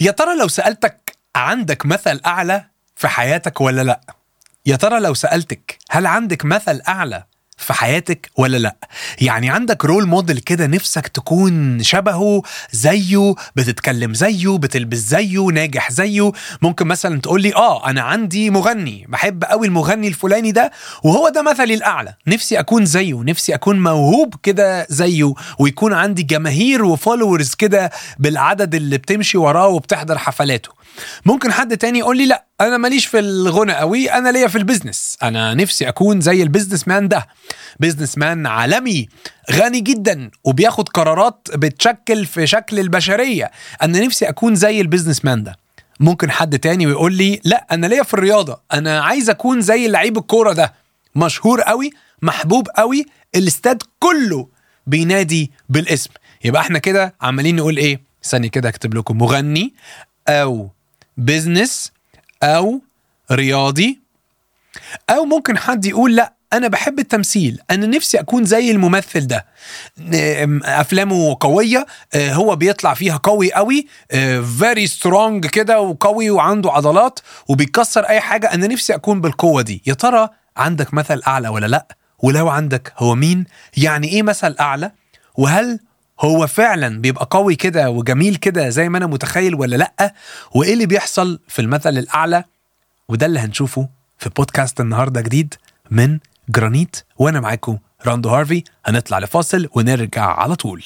يا ترى لو سألتك عندك مثل أعلى في حياتك ولا لأ؟ يا ترى لو سألتك هل عندك مثل أعلى في حياتك ولا لا. يعني عندك role model كده نفسك تكون شبهه زيه بتتكلم زيه بتلبس زيه ناجح زيه. ممكن مثلا تقول لي آه أنا عندي مغني بحب قوي المغني الفلاني ده وهو ده مثلي الأعلى. نفسي أكون زيه نفسي أكون موهوب كده زيه ويكون عندي جماهير و followers كده بالعدد اللي بتمشي وراه وبتحضر حفلاته. ممكن حد تاني يقول لي لأ أنا ماليش في الغنا قوي أنا ليا في ال business أنا نفسي أكون زي ال businessman ده. businessman عالمي غني جدا وبياخد قرارات بتشكل في شكل البشرية. أنا نفسي أكون زي ال businessman ده. ممكن حد تاني ويقول لي لا أنا ليا في الرياضة. أنا عايز أكون زي لعيب الكورة ده. مشهور قوي محبوب قوي الأستاد كله بينادي بالاسم. يبقى إحنا كده عمالين نقول إيه؟ ثانية كده أكتب لكم. مغني أو business أو رياضي أو ممكن حد يقول لأ أنا بحب التمثيل أنا نفسي أكون زي الممثل ده. أفلامه قوية هو بيطلع فيها قوي قوي very strong كده وقوي وعنده عضلات وبيكسر أي حاجة. أنا نفسي أكون بالقوة دي. يا ترى عندك مثل أعلى ولا لأ؟ ولو عندك هو مين؟ يعني إيه مثل أعلى؟ وهل هو فعلا بيبقى قوي كده وجميل كده زي ما أنا متخيل ولا لأ؟ وإيه اللي بيحصل في المثل الأعلى؟ وده اللي هنشوفه في بودكاست النهارده جديد من جرانيت. وأنا معاكم راندو هارفي. هنطلع لفاصل ونرجع على طول.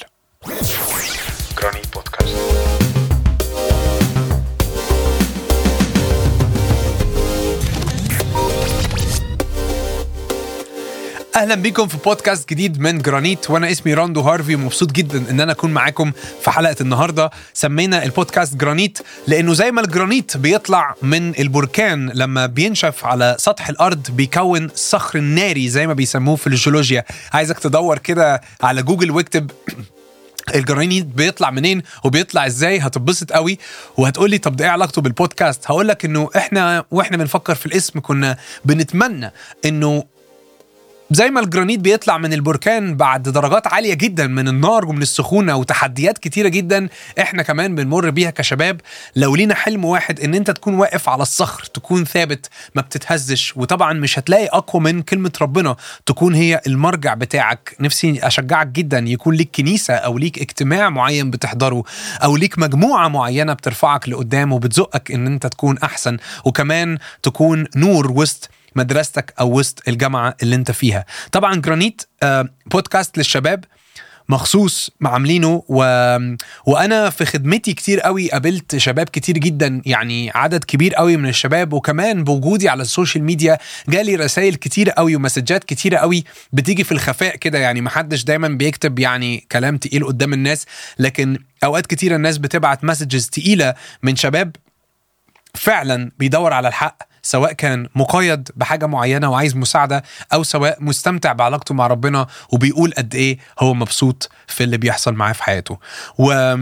أهلا بيكم في بودكاست جديد من جرانيت وأنا اسمي راندو هارفي. ومبسوط جدا إن أنا أكون معاكم في حلقة النهارده. سمينا البودكاست جرانيت لأنه زي ما الجرانيت بيطلع من البركان لما بينشف على سطح الأرض بيكون الصخر الناري زي ما بيسموه في الجيولوجيا. عايزك تدور كده على جوجل واكتب الجرانيت بيطلع منين وبيطلع إزاي هتتبسط قوي. وهتقول لي طب ده إيه علاقته بالبودكاست؟ هقول لك إنه إحنا وإحنا بنفكر في الاسم كنا بنتمنى إنه زي ما الجرانيت بيطلع من البركان بعد درجات عالية جدا من النار ومن السخونة وتحديات كتيرة جدا إحنا كمان بنمر بيها كشباب. لو لينا حلم واحد إن أنت تكون واقف على الصخر تكون ثابت ما بتتهزش وطبعا مش هتلاقي أقوى من كلمة ربنا تكون هي المرجع بتاعك. نفسي أشجعك جدا يكون ليك كنيسة أو ليك اجتماع معين بتحضره أو ليك مجموعة معينة بترفعك لقدام وبتزقك إن أنت تكون أحسن. وكمان تكون نور وسط مدرستك أو وسط الجامعة اللي أنت فيها. طبعا جرانيت آه بودكاست للشباب مخصوص عاملينه و... وأنا في خدمتي كتير قوي قابلت شباب كتير جدا يعني عدد كبير قوي من الشباب وكمان بوجودي على ال social media جالي رسائل كتير قوي ومسجات كتير قوي بتيجي في الخفاء كده يعني محدش دايما بيكتب يعني كلام تقيل قدام الناس لكن أوقات كتير الناس بتبعت messages تقيلة من شباب فعلا بيدور على الحق. سواء كان مقيد بحاجة معينة وعايز مساعدة أو سواء مستمتع بعلاقته مع ربنا وبيقول قد إيه هو مبسوط في اللي بيحصل معاه في حياته. و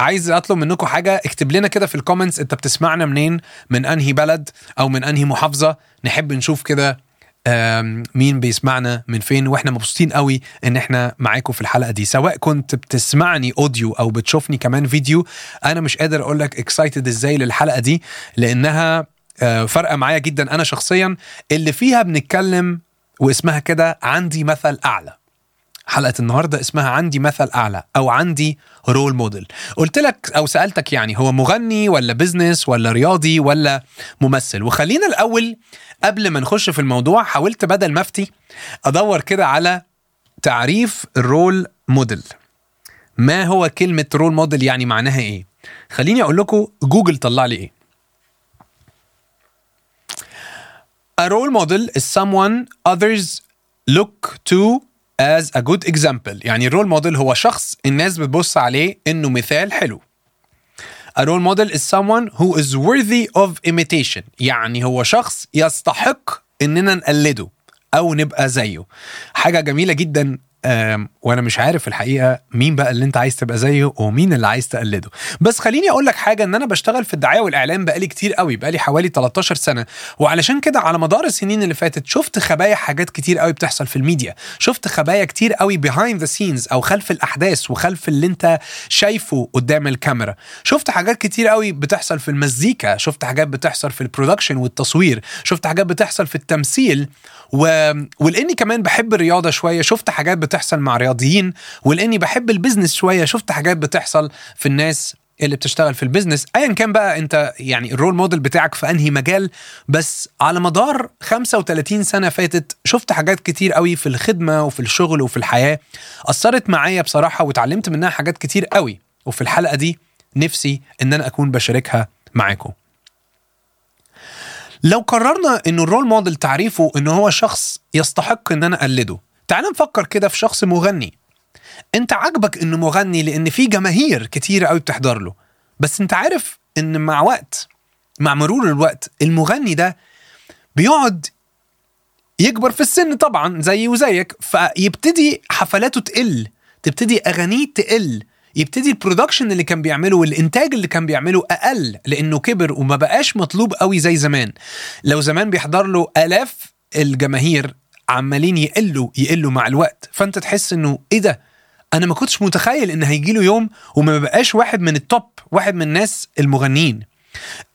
عايز أطلب منكم حاجة اكتب لنا كده في ال comments أنت بتسمعنا منين من أنهي بلد أو من أنهي محافظة نحب نشوف كده مين بيسمعنا من فين وإحنا مبسوطين قوي إن إحنا معاكم في الحلقة دي. سواء كنت بتسمعني audio أو بتشوفني كمان فيديو أنا مش قادر أقول لك excited إزاي للحلقة دي لأنها فارقة معايا جدا أنا شخصيا. اللي فيها بنتكلم واسمها كده عندي مثل أعلى. حلقة النهارده اسمها عندي مثل أعلى أو عندي role model قلت لك أو سألتك يعني هو مغني ولا business ولا رياضي ولا ممثل؟ وخلينا الأول قبل ما نخش في الموضوع حاولت بدل ما أفتي أدور كده على تعريف ال role model ما هو كلمة role model يعني معناها إيه؟ خليني أقول لكم جوجل طلع لي إيه؟ A role model is someone others look to as a good example. يعني ال role model هو شخص الناس بتبص عليه إنه مثال حلو. A role model is someone who is worthy of imitation. يعني هو شخص يستحق إننا نقلده أو نبقى زيه. حاجة جميلة جدا وأنا مش عارف الحقيقة مين بقى اللي انت عايز تبقى زيه ومين اللي عايز تقلده. بس خليني أقول لك حاجة إن أنا بشتغل في الدعاية والإعلام بقالي كتير قوي بقالي حوالي 13 سنة. وعلشان كده على مدار السنين اللي فاتت شفت خبايا حاجات كتير قوي بتحصل في الميديا. شفت خبايا كتير قوي behind the scenes أو خلف الأحداث وخلف اللي انت شايفه قدام الكاميرا. شفت حاجات كتير قوي بتحصل في المزيكا شفت حاجات بتحصل في ال production والتصوير شفت حاجات بتحصل في التمثيل و... ولأني كمان بحب الرياضة شوية شفت حاجات بتحصل مع رياضيين ولأني بحب ال business شوية شفت حاجات بتحصل في الناس اللي بتشتغل في ال business ايا كان بقى أنت يعني ال role model بتاعك في أنهي مجال بس على مدار 35 سنة فاتت شفت حاجات كتير قوي في الخدمة وفي الشغل وفي الحياة. أثرت معايا بصراحة واتعلمت منها حاجات كتير قوي. وفي الحلقة دي نفسي إن أنا أكون بشاركها معاكم. لو قررنا إنه ال role model تعريفه إن هو شخص يستحق إن أنا أقلده تعال نفكر كده في شخص مغني. انت عاجبك انه مغني لأن في جماهير كتير قوي بتحضر له. بس انت عارف ان مع وقت مع مرور الوقت المغني ده بيقعد يكبر في السن طبعا زيي وزيك فيبتدي حفلاته تقل تبتدي أغانيه تقل يبتدي ال production اللي كان بيعمله والإنتاج اللي كان بيعمله أقل لأنه كبر وما بقاش مطلوب قوي زي زمان. لو زمان بيحضر له آلاف الجماهير عمالين يقلوا يقلوا مع الوقت. فأنت تحس إنه إيه ده؟ أنا ما كنتش متخيل إن هيجي له يوم وما بقاش واحد من ال top واحد من الناس المغنيين.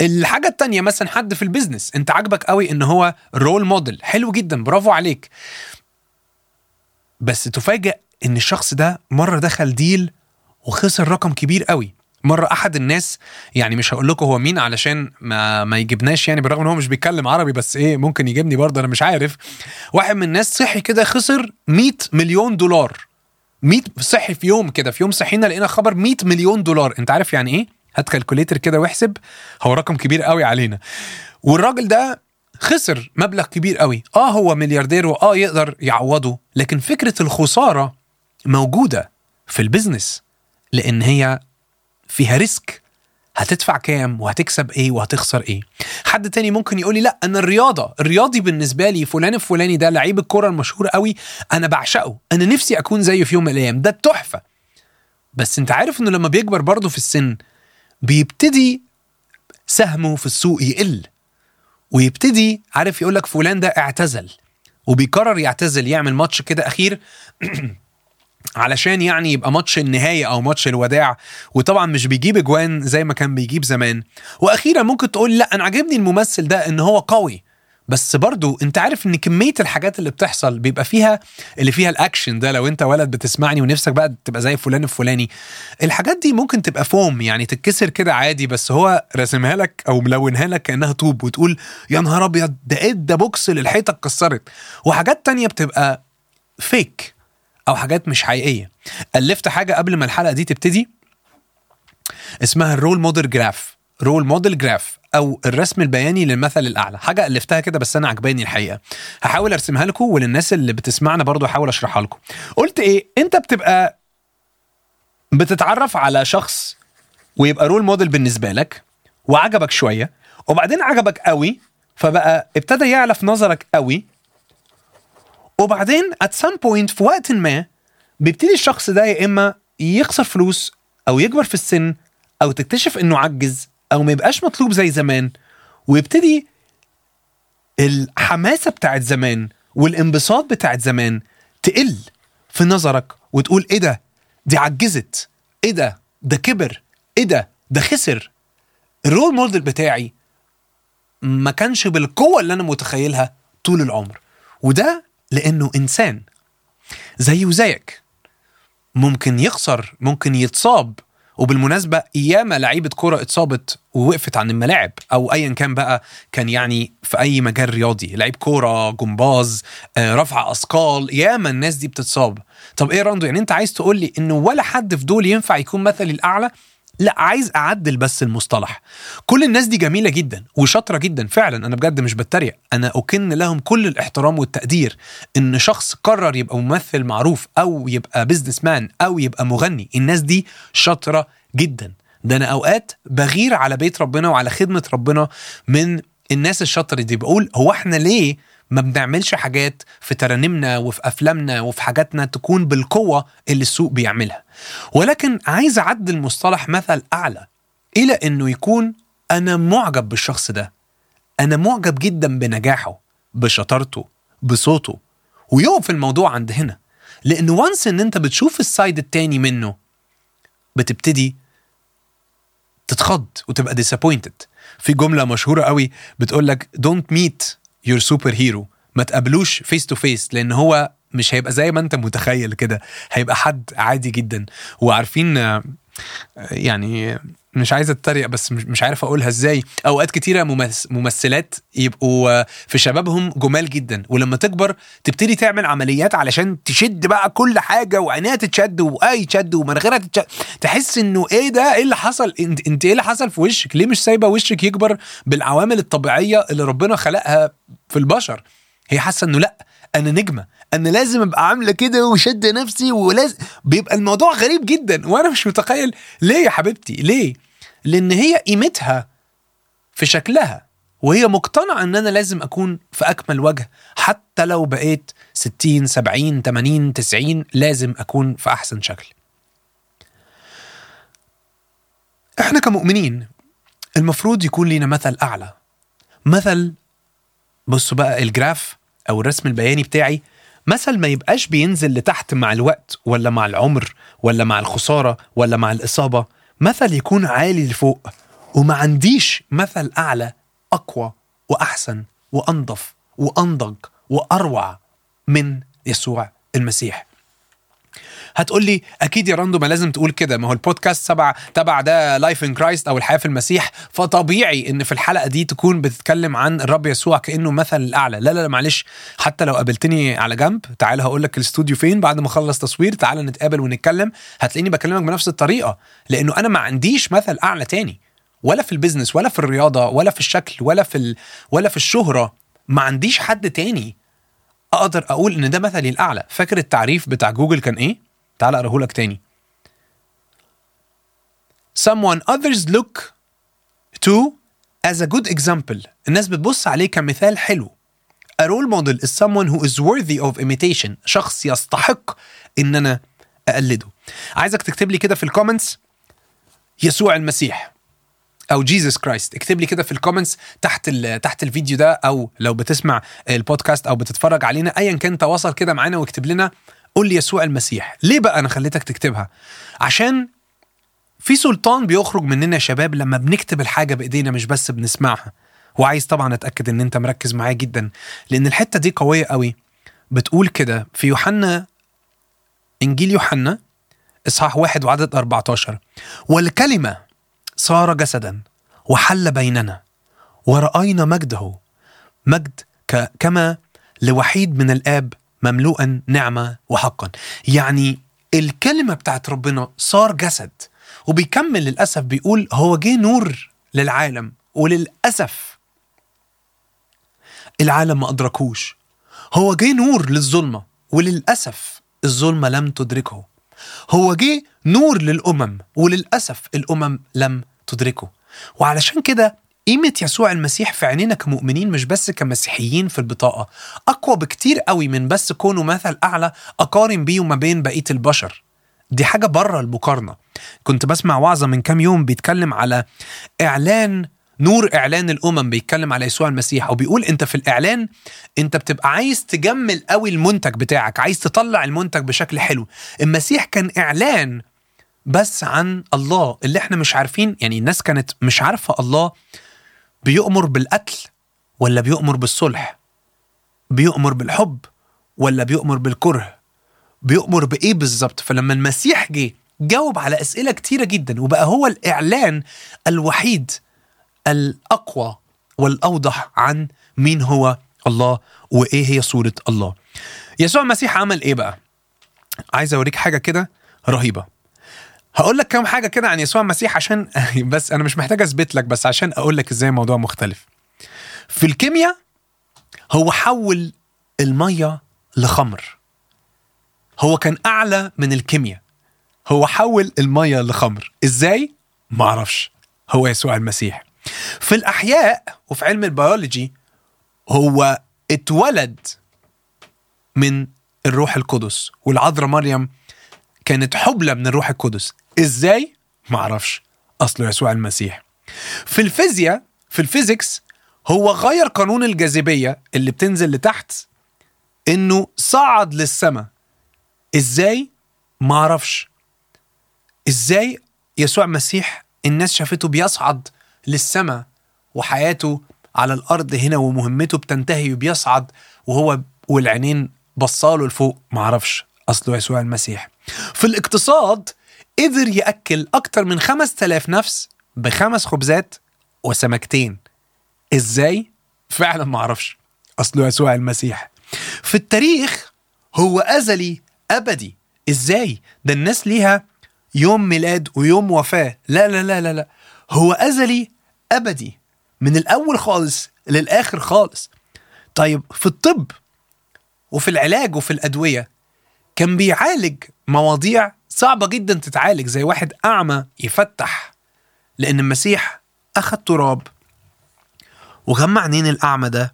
الحاجة التانية مثلا حد في ال business أنت عاجبك قوي إن هو role model حلو جدا برافو عليك. بس تفاجأ إن الشخص ده مرة دخل deal وخسر رقم كبير قوي. مرة أحد الناس يعني مش هقول لكم هو مين علشان ما ما يجيبناش يعني بالرغم إن هو مش بيتكلم عربي بس إيه ممكن يجيبني برضه أنا مش عارف. واحد من الناس صحي كده خسر 100 مليون دولار. 100 صحي في يوم كده في يوم صحينا لقينا خبر 100 مليون دولار. أنت عارف يعني إيه؟ هات كالكوليتر كده واحسب. هو رقم كبير قوي علينا. والراجل ده خسر مبلغ كبير قوي. آه هو ملياردير واه يقدر يعوضه. لكن فكرة الخسارة موجودة في ال business لأن هي فيها risk هتدفع كام وهتكسب إيه وهتخسر إيه. حد تاني ممكن يقول لي لأ أنا الرياضة الرياضي بالنسبة لي فلان الفلاني ده لعيب الكره المشهور قوي أنا بعشقه أنا نفسي أكون زيه في يوم من الأيام. ده التحفه بس أنت عارف إنه لما بيكبر برضه في السن بيبتدي سهمه في السوق يقل ويبتدي عارف يقول لك فلان ده اعتزل وبيقرر يعتزل يعمل ماتش كده أخير علشان يعني يبقى ماتش النهاية أو ماتش الوداع. وطبعا مش بيجيب اجوان زي ما كان بيجيب زمان. وأخيرا ممكن تقول لا أنا عاجبني الممثل ده إن هو قوي. بس برضو أنت عارف إن كمية الحاجات اللي بتحصل بيبقى فيها اللي فيها الأكشن ده. لو أنت ولد بتسمعني ونفسك بقى تبقى زي فلان الفلاني. الحاجات دي ممكن تبقى فوم يعني تتكسر كده عادي. بس هو راسمها لك أو ملونها لك كأنها طوب وتقول يا نهار أبيض ده إيه ده box للحيطة اتكسرت. وحاجات تانية بتبقى فيك أو حاجات مش حقيقية. ألفت حاجة قبل ما الحلقة دي تبتدي؟ اسمها ال role model graph. role model graph أو الرسم البياني للمثل الأعلى. حاجة ألفتها كده بس أنا عجباني الحقيقة. هحاول أرسمها لكم وللناس اللي بتسمعنا برضو هحاول أشرحها لكم. قلت إيه؟ أنت بتبقى بتتعرف على شخص ويبقى رول موديل بالنسبة لك وعجبك شوية وبعدين عجبك قوي فبقى ابتدى يعلى في نظرك قوي وبعدين at some point في وقت ما بيبتدي الشخص ده يا إما يخسر فلوس أو يكبر في السن أو تكتشف إنه عجز أو ما يبقاش مطلوب زي زمان ويبتدي الحماسة بتاعت زمان والانبساط بتاعت زمان تقل في نظرك وتقول إيه ده؟ دي عجزت. إيه ده؟ ده كبر. إيه ده؟ ده خسر. الرول موديل بتاعي ما كانش بالقوة اللي أنا متخيلها طول العمر وده لأنه إنسان. زيه وزيك. ممكن يخسر ممكن يتصاب. وبالمناسبة ياما لعيبة كرة اتصابت ووقفت عن الملاعب. أو أيا كان بقى كان يعني في أي مجال رياضي. لعيب كورة جمباز آه، رفع أثقال. ياما الناس دي بتتصاب. طب إيه راندو يعني أنت عايز تقول لي إنه ولا حد في دول ينفع يكون مثلي الأعلى؟ لا عايز أعدل بس المصطلح. كل الناس دي جميلة جدا وشاطرة جدا فعلا أنا بجد مش بتريق. أنا أكن لهم كل الاحترام والتقدير. إن شخص قرر يبقى ممثل معروف أو يبقى businessman أو يبقى مغني الناس دي شاطرة جدا. ده أنا أوقات بغير على بيت ربنا وعلى خدمة ربنا من الناس الشاطرة دي. بقول هو إحنا ليه ما بنعملش حاجات في ترانيمنا وفي أفلامنا وفي حاجاتنا تكون بالقوة اللي السوق بيعملها. ولكن عايز أعدل مصطلح مثل أعلى إلى إنه يكون أنا معجب بالشخص ده. أنا معجب جدا بنجاحه بشطارته بصوته ويقف الموضوع عند هنا. لأن وانس إن أنت بتشوف السايد التاني منه بتبتدي تتخض وتبقى disappointed. في جملة مشهورة قوي بتقول لك don't meet your superhero. ما تقابلوش face to face لأن هو مش هيبقى زي ما أنت متخيل كده. هيبقى حد عادي جدا. وعارفين آه، يعني مش عايز اتريق بس مش عارف اقولها إزاي. اوقات كتيرة ممث- ممثلات يبقوا في شبابهم جمال جدا ولما تكبر تبتدي تعمل عمليات علشان تشد بقى كل حاجة وعينيها تتشد وهي تشد ومناخيرها تتشد. تحس انه إيه ده؟ إيه اللي حصل؟ انت انت إيه اللي حصل في وشك؟ ليه مش سايبة وشك يكبر بالعوامل الطبيعية اللي ربنا خلقها في البشر؟ هي حاسة انه لأ أنا نجمة أنا لازم أبقى عاملة كده وشد نفسي ولازم بيبقى الموضوع غريب جدا وأنا مش متخيل ليه يا حبيبتي؟ ليه؟ لأن هي قيمتها في شكلها وهي مقتنعة إن أنا لازم أكون في أكمل وجه حتى لو بقيت 60 70 80 90 لازم أكون في أحسن شكل. إحنا كمؤمنين المفروض يكون لينا مثل أعلى. مثل بصوا بقى الجراف أو الرسم البياني بتاعي مثل ما يبقاش بينزل لتحت مع الوقت ولا مع العمر ولا مع الخسارة ولا مع الإصابة مثل يكون عالي لفوق وما عنديش مثل أعلى أقوى وأحسن وانظف وأنضج وأروع من يسوع المسيح. هتقول لي أكيد يا راندو ما لازم تقول كده. ما هو البودكاست تبع تبع ده Life in Christ أو الحياة في المسيح. فطبيعي إن في الحلقة دي تكون بتتكلم عن الرب يسوع كأنه مثل الأعلى. لا لا لا معلش. حتى لو قابلتني على جنب تعال هقول لك الاستوديو فين بعد ما أخلص تصوير. تعال نتقابل ونتكلم. هتلاقيني بكلمك بنفس الطريقة لأنه أنا ما عنديش مثل أعلى تاني. ولا في ال business ولا في الرياضة ولا في الشكل ولا في ال... ولا في الشهرة. ما عنديش حد تاني أقدر أقول إن ده مثلي الأعلى. فاكر التعريف بتاع جوجل كان إيه؟ تعال اقراه لك تاني. Someone others look to as a good example. الناس بتبص عليه كمثال حلو. A role model is someone who is worthy of imitation. شخص يستحق إن أنا أقلده. عايزك تكتب لي كده في ال comments يسوع المسيح أو Jesus Christ اكتب لي كده في ال comments تحت تحت الفيديو ده أو لو بتسمع البودكاست أو بتتفرج علينا. ايا كان تواصل كده معانا واكتب لنا قول لي يسوع المسيح. ليه بقى أنا خليتك تكتبها؟ عشان في سلطان بيخرج مننا يا شباب لما بنكتب الحاجة بإيدينا مش بس بنسمعها. وعايز طبعا أتأكد إن أنت مركز معايا جدا لأن الحتة دي قوية قوي. بتقول كده في يوحنا إنجيل يوحنا إصحاح واحد وعدد 14 والكلمة صار جسدا وحل بيننا ورأينا مجده. مجد كما لوحيد من الآب مملوءا نعمة وحقا. يعني الكلمة بتاعت ربنا صار جسد وبيكمل للأسف بيقول هو جه نور للعالم وللأسف العالم ما أدركوش. هو جه نور للظلمة وللأسف الظلمة لم تدركه. هو جه نور للأمم وللأسف الأمم لم تدركه. وعلشان كده قيمة يسوع المسيح في عينينا كمؤمنين مش بس كمسيحيين في البطاقة. أقوى بكتير قوي من بس كونه مثل أعلى أقارن بيه وما بين بقية البشر. دي حاجة بره المقارنة كنت بسمع وعظة من كام يوم بيتكلم على إعلان نور إعلان الأمم بيتكلم على يسوع المسيح وبيقول أنت في الإعلان أنت بتبقى عايز تجمل قوي المنتج بتاعك عايز تطلع المنتج بشكل حلو. المسيح كان إعلان بس عن الله اللي إحنا مش عارفين يعني الناس كانت مش عارفة الله بيؤمر بالقتل ولا بيؤمر بالصلح؟ بيؤمر بالحب ولا بيؤمر بالكره؟ بيؤمر بإيه بالظبط؟ فلما المسيح جه جاوب على أسئلة كتيرة جدا وبقى هو الإعلان الوحيد الأقوى والأوضح عن مين هو الله وإيه هي صورة الله. يسوع المسيح عمل إيه بقى؟ عايز أوريك حاجة كده رهيبة. هقول لك كام حاجة كده عن يسوع المسيح عشان بس أنا مش محتاج أثبت لك بس عشان أقول لك إزاي الموضوع مختلف. في الكيمياء هو حول المية لخمر. هو كان أعلى من الكيمياء. هو حول المية لخمر. إزاي؟ ما أعرفش. هو يسوع المسيح. في الأحياء وفي علم البيولوجي هو اتولد من الروح القدس والعذراء مريم كانت حبلى من الروح القدس. إزاي؟ معرفش أصله يسوع المسيح. في الفيزياء في ال physics هو غير قانون الجاذبية اللي بتنزل لتحت إنه صعد للسماء إزاي؟ معرفش إزاي يسوع المسيح الناس شافته بيصعد للسماء وحياته على الأرض هنا ومهمته بتنتهي وبيصعد وهو والعينين بصاله لفوق؟ معرفش أصله يسوع المسيح. في الاقتصاد قدر يأكل أكتر من 5000 نفس بخمس خبزات وسمكتين. إزاي؟ فعلا معرفش أصله يسوع المسيح. في التاريخ هو أزلي أبدي. إزاي؟ ده الناس ليها يوم ميلاد ويوم وفاة. لا لا لا لا لا. هو أزلي أبدي. من الأول خالص للآخر خالص. طيب في الطب وفي العلاج وفي الأدوية كان بيعالج مواضيع صعبة جدا تتعالج زي واحد أعمى يفتح لأن المسيح أخذ تراب وغمى عينين الأعمى ده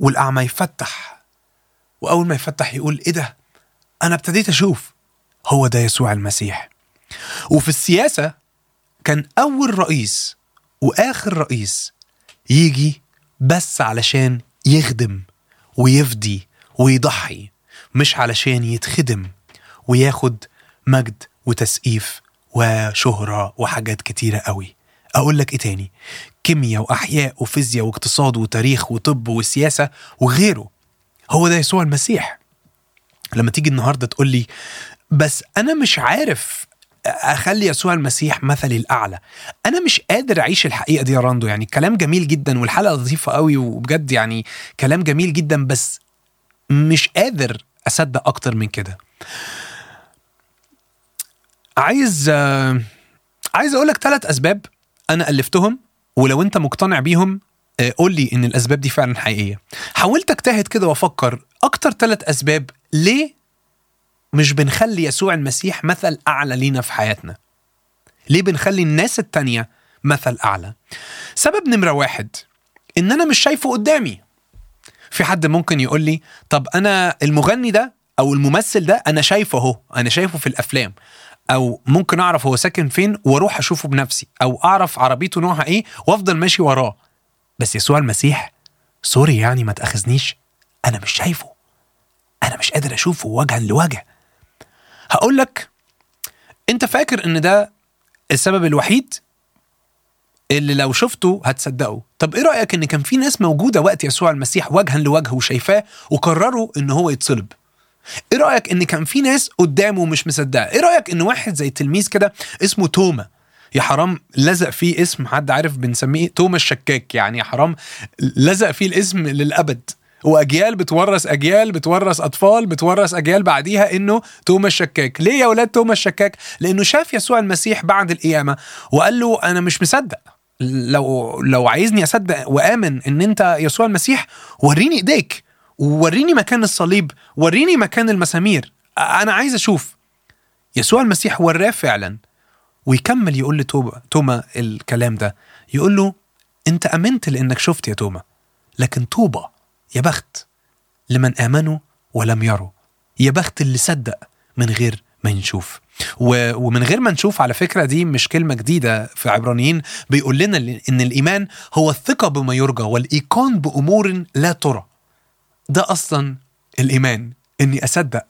والأعمى يفتح. وأول ما يفتح يقول إيه ده؟ أنا ابتديت أشوف. هو ده يسوع المسيح. وفي السياسة كان أول رئيس وآخر رئيس يجي بس علشان يخدم ويفدي ويضحي مش علشان يتخدم. وياخد مجد وتسقيف وشهرة وحاجات كتيرة قوي. أقول لك إيه تاني؟ كيمياء وأحياء وفيزياء واقتصاد وتاريخ وطب وسياسة وغيره. هو ده يسوع المسيح. لما تيجي النهاردة تقول لي بس أنا مش عارف أخلي يسوع المسيح مثلي الأعلى. أنا مش قادر أعيش الحقيقة دي يا راندو يعني كلام جميل جدا والحلقة لطيفة قوي وبجد يعني كلام جميل جدا بس مش قادر أصدق أكتر من كده. عايز عايز أقول لك ثلاث أسباب أنا ألفتهم ولو أنت مقتنع بيهم آه، قول لي إن الأسباب دي فعلا حقيقية. حاولت أجتهد كده وأفكر أكتر ثلاث أسباب ليه مش بنخلي يسوع المسيح مثل أعلى لينا في حياتنا؟ ليه بنخلي الناس التانية مثل أعلى؟ سبب نمرة واحد إن أنا مش شايفه قدامي. في حد ممكن يقول لي طب أنا المغني ده أو الممثل ده أنا شايفه أهو أنا شايفه في الأفلام. أو ممكن أعرف هو ساكن فين وأروح أشوفه بنفسي أو أعرف عربيته نوعها إيه وأفضل ماشي وراه. بس يسوع المسيح سوري يعني ما تأخذنيش أنا مش شايفه. أنا مش قادر أشوفه وجها لوجه. هقول لك أنت فاكر إن ده السبب الوحيد؟ اللي لو شفته هتصدقه. طب إيه رأيك إن كان في ناس موجودة وقت يسوع المسيح وجها لوجه وشايفاه وقرروا إن هو يتصلب؟ إيه رأيك ان كان في ناس قدامه مش مصدقة؟ إيه رأيك ان واحد زي تلميذ كده اسمه توما؟ يا حرام لزق فيه اسم حد عارف بنسميه توما الشكاك يعني يا حرام لزق فيه الاسم للأبد. واجيال بتورث أجيال بتورث أطفال بتورث أجيال بعديها إنه توما الشكاك. ليه يا أولاد توما الشكاك؟ لأنه شاف يسوع المسيح بعد القيامة وقال له أنا مش مصدق. لو لو عايزني أصدق وآمن إن أنت يسوع المسيح وريني إيديك. وريني مكان الصليب وريني مكان المسامير. أنا عايز أشوف. يسوع المسيح وراه فعلا. ويكمل يقول لتوما توما الكلام ده. يقول له أنت آمنت لأنك شفت يا توما لكن طوبى يا بخت لمن آمنوا ولم يروا. يا بخت اللي صدق من غير ما نشوف. ومن غير ما نشوف على فكرة دي مش كلمة جديدة في عبرانيين. بيقول لنا إن الإيمان هو الثقة بما يرجى والإيقان بأمور لا ترى. ده أصلا الإيمان إني أصدق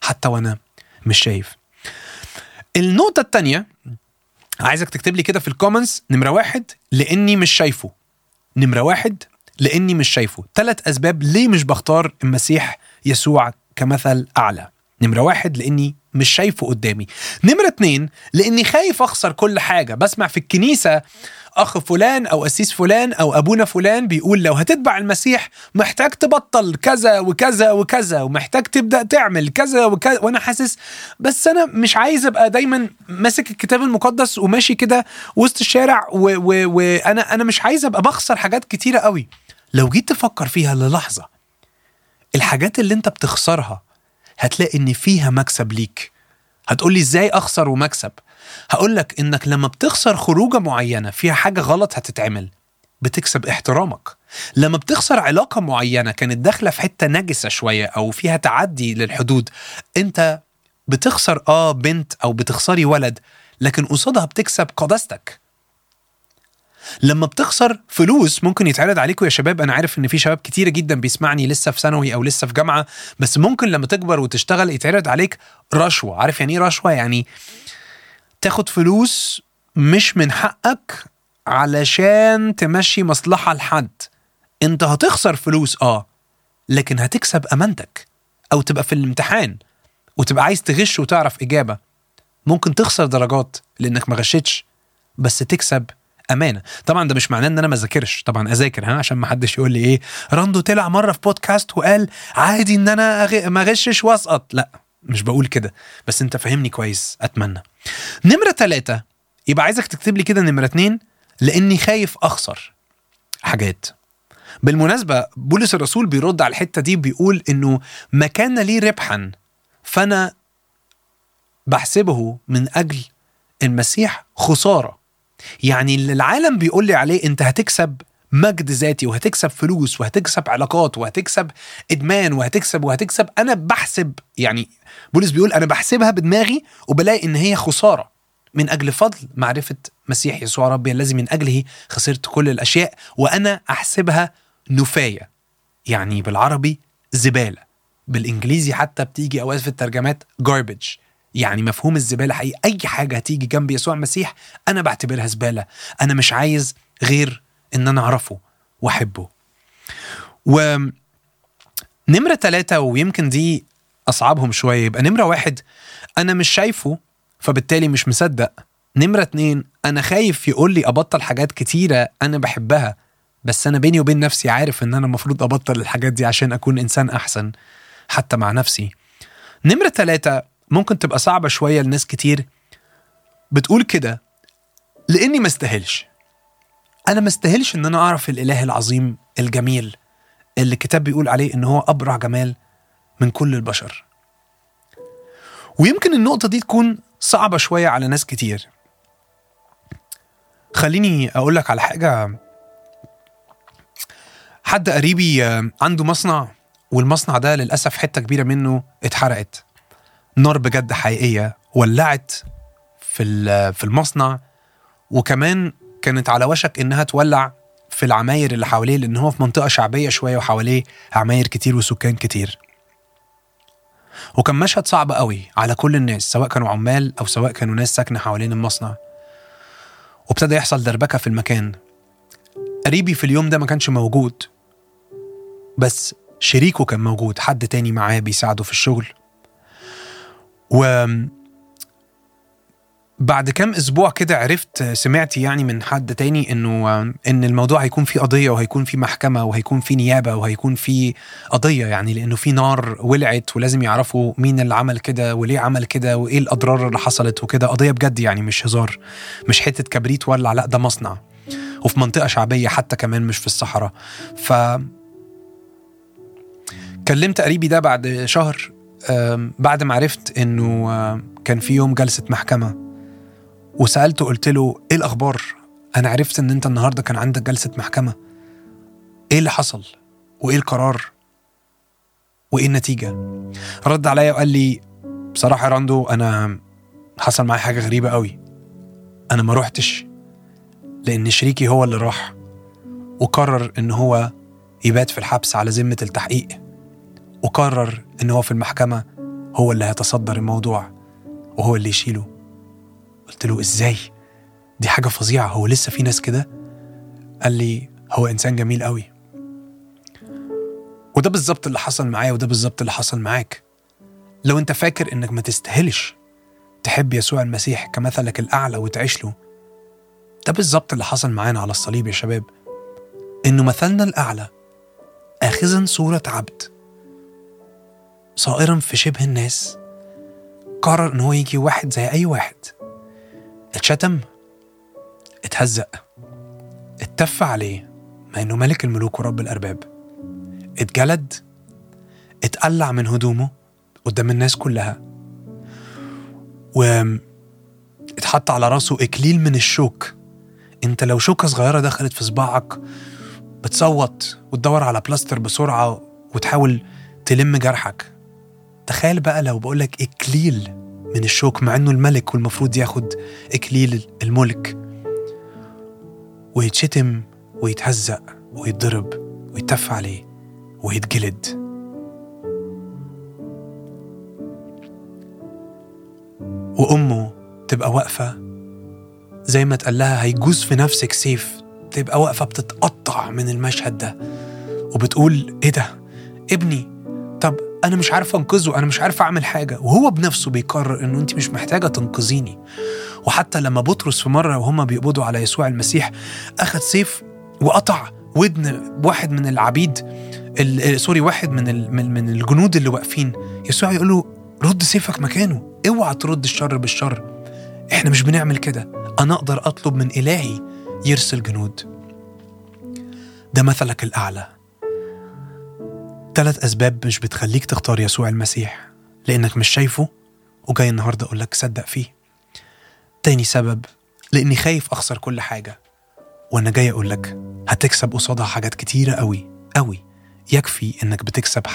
حتى وأنا مش شايف. النقطة التانية عايزك تكتب لي كده في الكومنتس نمرة واحد لأني مش شايفه. نمرة واحد لإني مش شايفه. ثلاث أسباب ليه مش بختار المسيح يسوع كمثل أعلى. نمرة واحد لإني مش شايفه قدامي. نمرة اتنين لإني خايف أخسر كل حاجة. بسمع في الكنيسة أخ فلان أو قسيس فلان أو أبونا فلان بيقول لو هتتبع المسيح محتاج تبطل كذا وكذا وكذا ومحتاج تبدأ تعمل كذا وكذا. وأنا حاسس بس أنا مش عايز أبقى دايما ماسك الكتاب المقدس وماشي كده وسط الشارع وأنا أنا مش عايز أبقى بخسر حاجات كتيرة قوي. لو جيت تفكر فيها للحظة الحاجات اللي أنت بتخسرها هتلاقي إن فيها مكسب ليك. هتقولي إزاي أخسر ومكسب؟ هقول لك إنك لما بتخسر خروجة معينة فيها حاجة غلط هتتعمل. بتكسب احترامك. لما بتخسر علاقة معينة كانت داخلة في حتة نجسة شوية أو فيها تعدي للحدود أنت بتخسر آه بنت أو بتخسري ولد لكن قصادها بتكسب قداستك لما بتخسر فلوس ممكن يتعرض عليكم يا شباب. أنا عارف إن في شباب كتيرة جدا بيسمعني لسه في ثانوي أو لسه في جامعة بس ممكن لما تكبر وتشتغل يتعرض عليك رشوة. عارف يعني إيه رشوة؟ يعني تاخد فلوس مش من حقك علشان تمشي مصلحة لحد أنت هتخسر فلوس آه لكن هتكسب أمانتك أو تبقى في الامتحان وتبقى عايز تغش وتعرف إجابة. ممكن تخسر درجات لأنك ما غشتش بس تكسب أمانة. طبعا ده مش معناه إن أنا ما ذاكرش طبعا أذاكر ها عشان ما حدش يقول لي إيه راندو طلع مرة في بودكاست وقال عادي إن أنا. ما أغشش وأسقط. لا مش بقول كده. بس أنت فهمني كويس. أتمنى. نمرة ثلاثة يبقى عايزك تكتب لي كده نمرة اتنين لأني خايف أخسر حاجات. بالمناسبة بولس الرسول بيرد على الحتة دي بيقول إنه ما كان لي ربحا فأنا بحسبه من أجل المسيح خسارة. يعني العالم بيقول لي عليه أنت هتكسب مجد ذاتي وهتكسب فلوس وهتكسب علاقات وهتكسب إدمان وهتكسب وهتكسب. أنا بحسب يعني بولس بيقول أنا بحسبها بدماغي وبلاقي إن هي خسارة. من أجل فضل معرفة مسيح يسوع ربي الذي من أجله خسرت كل الأشياء وأنا أحسبها نفاية. يعني بالعربي زبالة. بالإنجليزي حتى بتيجي أوقات في الترجمات garbage. يعني مفهوم الزبالة حقيقي. أي حاجة هتيجي جنب يسوع المسيح أنا بعتبرها زبالة. أنا مش عايز غير إن أنا أعرفه وأحبه. و نمرة ثلاثة ويمكن دي أصعبهم شوية يبقى نمرة واحد أنا مش شايفه فبالتالي مش مصدق. نمرة اتنين أنا خايف يقول لي أبطل حاجات كتيرة أنا بحبها بس أنا بيني وبين نفسي عارف إن أنا المفروض أبطل الحاجات دي عشان أكون إنسان أحسن حتى مع نفسي. نمرة ثلاثة ممكن تبقى صعبة شوية لناس كتير بتقول كده لأني ما استاهلش. أنا ما استاهلش إن أنا أعرف الإله العظيم الجميل اللي الكتاب بيقول عليه إن هو أبرع جمال من كل البشر. ويمكن النقطة دي تكون صعبة شوية على ناس كتير. خليني أقول لك على حاجة. حد قريبي عنده مصنع والمصنع ده للأسف حتة كبيرة منه اتحرقت. نار بجد حقيقية ولعت في في المصنع وكمان كانت على وشك إنها تولع في العماير اللي حواليه لأن هو في منطقة شعبية شوية وحواليه عماير كتير وسكان كتير. وكان مشهد صعب قوي على كل الناس سواء كانوا عمال أو سواء كانوا ناس ساكنة حوالين المصنع. وابتدى يحصل دربكة في المكان. قريبي في اليوم ده ما كانش موجود بس شريكه كان موجود حد تاني معاه بيساعده في الشغل. و بعد كام أسبوع كده عرفت سمعت يعني من حد تاني إنه إن الموضوع هيكون فيه قضية وهيكون فيه محكمة وهيكون فيه نيابة وهيكون فيه قضية يعني لأنه في نار ولعت ولازم يعرفوا مين اللي عمل كده وليه عمل كده وإيه الأضرار اللي حصلت وكده. قضية بجد يعني مش هزار مش حتة كبريت ولع لأ ده مصنع وفي منطقة شعبية حتى كمان مش في الصحراء. ف كلمت قريبي ده بعد شهر بعد ما عرفت إنه كان في يوم جلسة محكمة وسألته قلت له إيه الأخبار؟ أنا عرفت إن أنت النهارده كان عندك جلسة محكمة. إيه اللي حصل؟ وإيه القرار؟ وإيه النتيجة؟ رد عليا وقال لي بصراحة يا راندو أنا حصل معايا حاجة غريبة قوي أنا ما روحتش لأن شريكي هو اللي راح وقرر إن هو يبات في الحبس على ذمة التحقيق وقرر إن هو في المحكمة هو اللي هيتصدر الموضوع وهو اللي يشيله. قلت له إزاي؟ دي حاجة فظيعة. هو لسه في ناس كده؟ قال لي هو إنسان جميل قوي. وده بالظبط اللي حصل معايا وده بالظبط اللي حصل معاك. لو أنت فاكر إنك ما تستاهلش تحب يسوع المسيح كمثلك الأعلى وتعيش له ده بالظبط اللي حصل معانا على الصليب يا شباب. إنه مثلنا الأعلى اخذا صورة عبد. صائرا في شبه الناس قرر إن هو يجي واحد زي أي واحد. اتشتم اتهزق اتف عليه مع إنه ملك الملوك ورب الأرباب. اتجلد اتقلع من هدومه قدام الناس كلها و اتحط على راسه إكليل من الشوك. أنت لو شوكة صغيرة دخلت في صباعك بتصوت وتدور على بلاستر بسرعة وتحاول تلم جرحك. تخيل بقى لو بقولك إكليل من الشوك مع إنه الملك والمفروض ياخد إكليل الملك ويتشتم ويتهزق ويتضرب ويتف عليه ويتجلد. وأمه تبقى واقفة زي ما تقال لها هيجوز في نفسك سيف تبقى واقفة بتتقطع من المشهد ده وبتقول إيه ده؟ ابني أنا مش عارفه أنقذه أنا مش عارفه أعمل حاجة. وهو بنفسه بيقرر إنه انت مش محتاجة تنقذيني. وحتى لما بطرس في مرة وهم بيقبضوا على يسوع المسيح أخذ سيف وقطع ودن واحد من العبيد ال- سوري واحد من من الجنود اللي واقفين. يسوع يقول له رد سيفك مكانه. اوعى ترد الشر بالشر. إحنا مش بنعمل كده. أنا أقدر أطلب من إلهي يرسل جنود. ده مثلك الأعلى. ثلاث أسباب مش بتخليك تختار يسوع المسيح لأنك مش شايفه وجاي النهارده أقول لك صدق فيه. تاني سبب لأني خايف أخسر كل حاجة. وأنا جاي أقول لك هتكسب قصادها حاجات كتيرة قوي قوي يكفي إنك بتكسب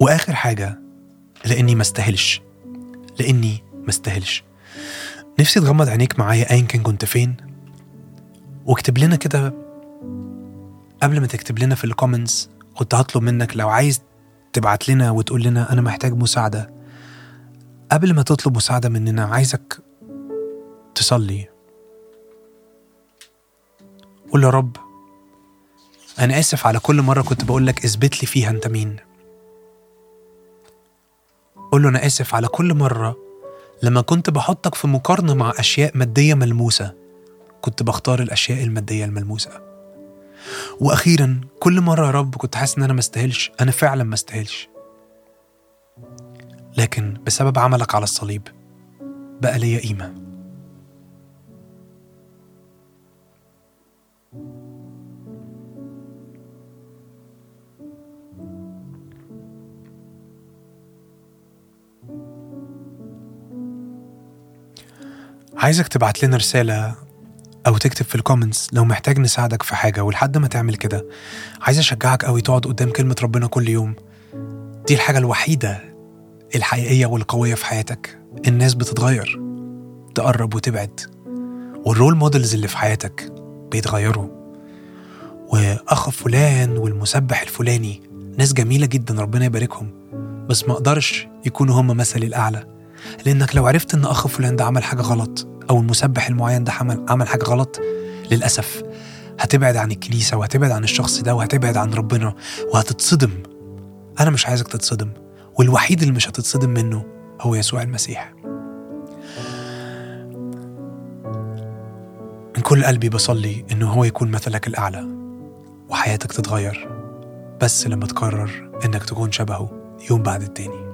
وآخر حاجة لأني ما استاهلش. لأني ما استاهلش. نفسي تغمض عينيك معايا ايا كان كنت فين. واكتب لنا كده قبل ما تكتب لنا في الكومنتس كنت هطلب منك لو عايز تبعت لنا وتقول لنا أنا محتاج مساعدة. قبل ما تطلب مساعدة مننا عايزك تصلي. قول يا رب أنا آسف على كل مرة كنت بقول لك اثبت لي فيها أنت مين. قول له أنا آسف على كل مرة لما كنت بحطك في مقارنة مع أشياء مادية ملموسة كنت بختار الأشياء المادية الملموسة. وأخيرا كل مرة يا رب كنت حاسس إن أنا ما استاهلش أنا فعلا ما استاهلش. لكن بسبب عملك على الصليب بقى ليا قيمة. عايزك تبعت لنا رسالة أو تكتب في ال comments لو محتاج نساعدك في حاجة ولحد ما تعمل كده. عايز أشجعك أوي تقعد قدام كلمة ربنا كل يوم. دي الحاجة الوحيدة الحقيقية والقوية في حياتك. الناس بتتغير تقرب وتبعد وال role models اللي في حياتك بيتغيروا. وأخ فلان والمسيح الفلاني ناس جميلة جدا ربنا يباركهم بس ما أقدرش يكونوا هم مثلي الأعلى. لأنك لو عرفت إن أخ فلان ده عمل حاجة غلط أو المسبح المعين ده عمل حاجة غلط للأسف هتبعد عن الكنيسة وهتبعد عن الشخص ده وهتبعد عن ربنا وهتتصدم. أنا مش عايزك تتصدم. والوحيد اللي مش هتتصدم منه هو يسوع المسيح. من كل قلبي بصلي انه هو يكون مثلك الأعلى وحياتك تتغير بس لما تقرر إنك تكون شبهه يوم بعد التاني.